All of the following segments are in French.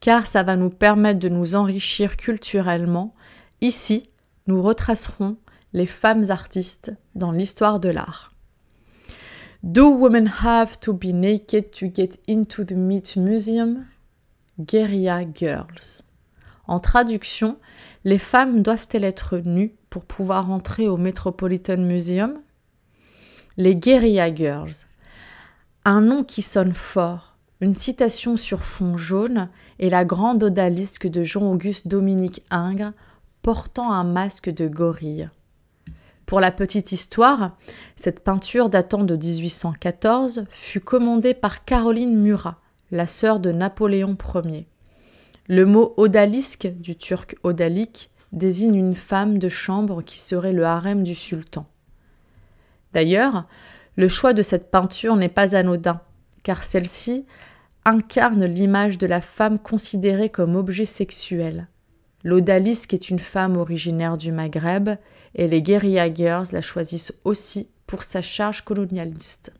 car ça va nous permettre de nous enrichir culturellement. Ici, nous retracerons les femmes artistes dans l'histoire de l'art. Do women have to be naked to get into the Meat Museum? Guerilla Girls. En traduction, les femmes doivent-elles être nues pour pouvoir entrer au Metropolitan Museum? Les Guerilla Girls. Un nom qui sonne fort, une citation sur fond jaune et la grande odalisque de Jean-Auguste Dominique Ingres portant un masque de gorille. Pour la petite histoire, cette peinture datant de 1814 fut commandée par Caroline Murat, la sœur de Napoléon Ier. Le mot odalisque, du turc odalik, désigne une femme de chambre qui serait le harem du sultan. D'ailleurs, le choix de cette peinture n'est pas anodin, car celle-ci incarne l'image de la femme considérée comme objet sexuel. L'odalisque est une femme originaire du Maghreb et les guerilla girls la choisissent aussi pour sa charge colonialiste.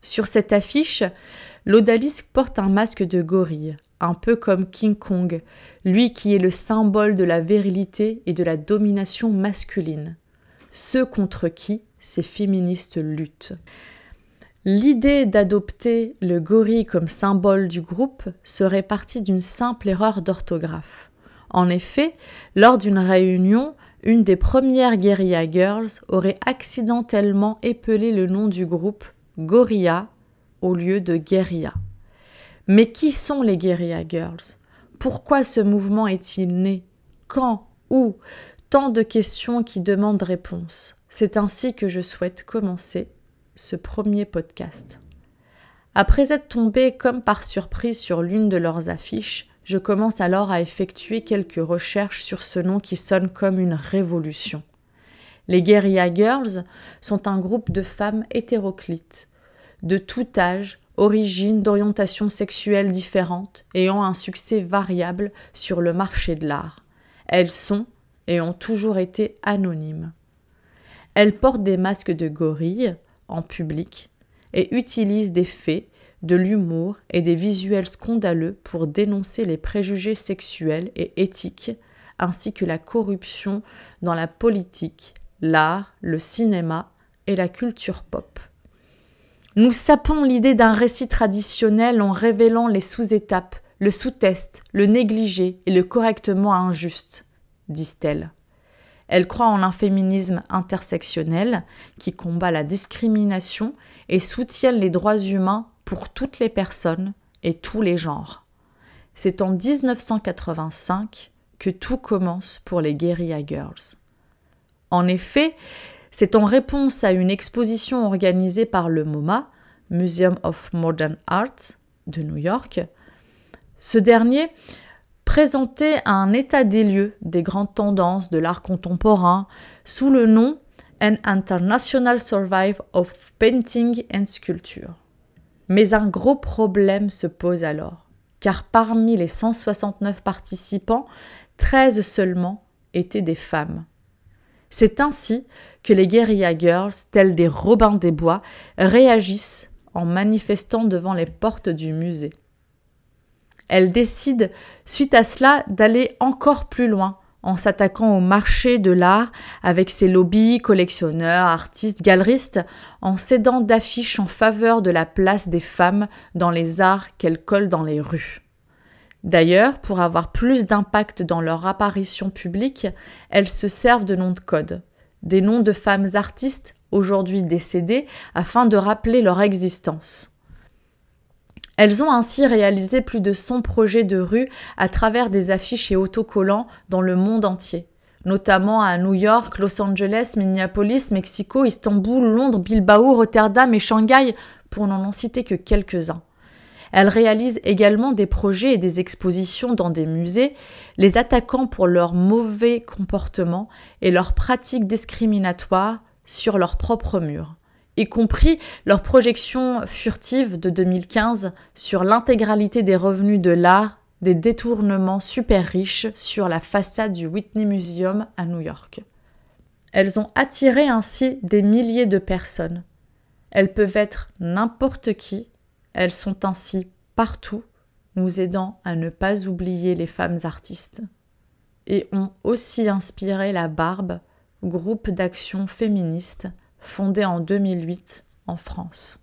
Sur cette affiche, l'odalisque porte un masque de gorille, un peu comme King Kong, lui qui est le symbole de la virilité et de la domination masculine, ceux contre qui ces féministes luttent. L'idée d'adopter le gorille comme symbole du groupe serait partie d'une simple erreur d'orthographe. En effet, lors d'une réunion, une des premières Guerilla Girls aurait accidentellement épelé le nom du groupe Gorilla au lieu de Guerilla. Mais qui sont les Guerilla Girls? Pourquoi ce mouvement est-il né? Quand? Où? Tant de questions qui demandent réponse. C'est ainsi que je souhaite commencer ce premier podcast. Après être tombé comme par surprise sur l'une de leurs affiches, je commence alors à effectuer quelques recherches sur ce nom qui sonne comme une révolution. Les Guerilla Girls sont un groupe de femmes hétéroclites, de tout âge, origines, d'orientation sexuelle différentes, ayant un succès variable sur le marché de l'art. Elles sont et ont toujours été anonymes. Elles portent des masques de gorille en public et utilisent des faits, de l'humour et des visuels scandaleux pour dénoncer les préjugés sexuels et éthiques, ainsi que la corruption dans la politique, l'art, le cinéma et la culture pop. Nous sapons l'idée d'un récit traditionnel en révélant les sous-étapes, le sous-test, le négligé et le correctement injuste, disent-elles. Elle croit en un féminisme intersectionnel qui combat la discrimination et soutient les droits humains pour toutes les personnes et tous les genres. C'est en 1985 que tout commence pour les Guerilla Girls. En effet, c'est en réponse à une exposition organisée par le MoMA, Museum of Modern Art de New York. Ce dernier présentait un état des lieux des grandes tendances de l'art contemporain sous le nom An International Survive of Painting and Sculpture. Mais un gros problème se pose alors, car parmi les 169 participants, 13 seulement étaient des femmes. C'est ainsi que les guerilla girls, tels des Robins des Bois, réagissent en manifestant devant les portes du musée. Elles décident, suite à cela, d'aller encore plus loin en s'attaquant au marché de l'art avec ses lobbies, collectionneurs, artistes, galeristes, en cédant d'affiches en faveur de la place des femmes dans les arts qu'elles collent dans les rues. D'ailleurs, pour avoir plus d'impact dans leur apparition publique, elles se servent de noms de code, des noms de femmes artistes aujourd'hui décédées, afin de rappeler leur existence. Elles ont ainsi réalisé plus de 100 projets de rue à travers des affiches et autocollants dans le monde entier, notamment à New York, Los Angeles, Minneapolis, Mexico, Istanbul, Londres, Bilbao, Rotterdam et Shanghai, pour n'en citer que quelques-uns. Elle réalise également des projets et des expositions dans des musées, les attaquant pour leur mauvais comportement et leurs pratiques discriminatoires sur leurs propres murs, y compris leur projection furtive de 2015 sur l'intégralité des revenus de l'art des détournements super riches sur la façade du Whitney Museum à New York. Elles ont attiré ainsi des milliers de personnes. Elles peuvent être n'importe qui elles sont ainsi partout, nous aidant à ne pas oublier les femmes artistes, et ont aussi inspiré la Barbe, groupe d'action féministe fondé en 2008 en France.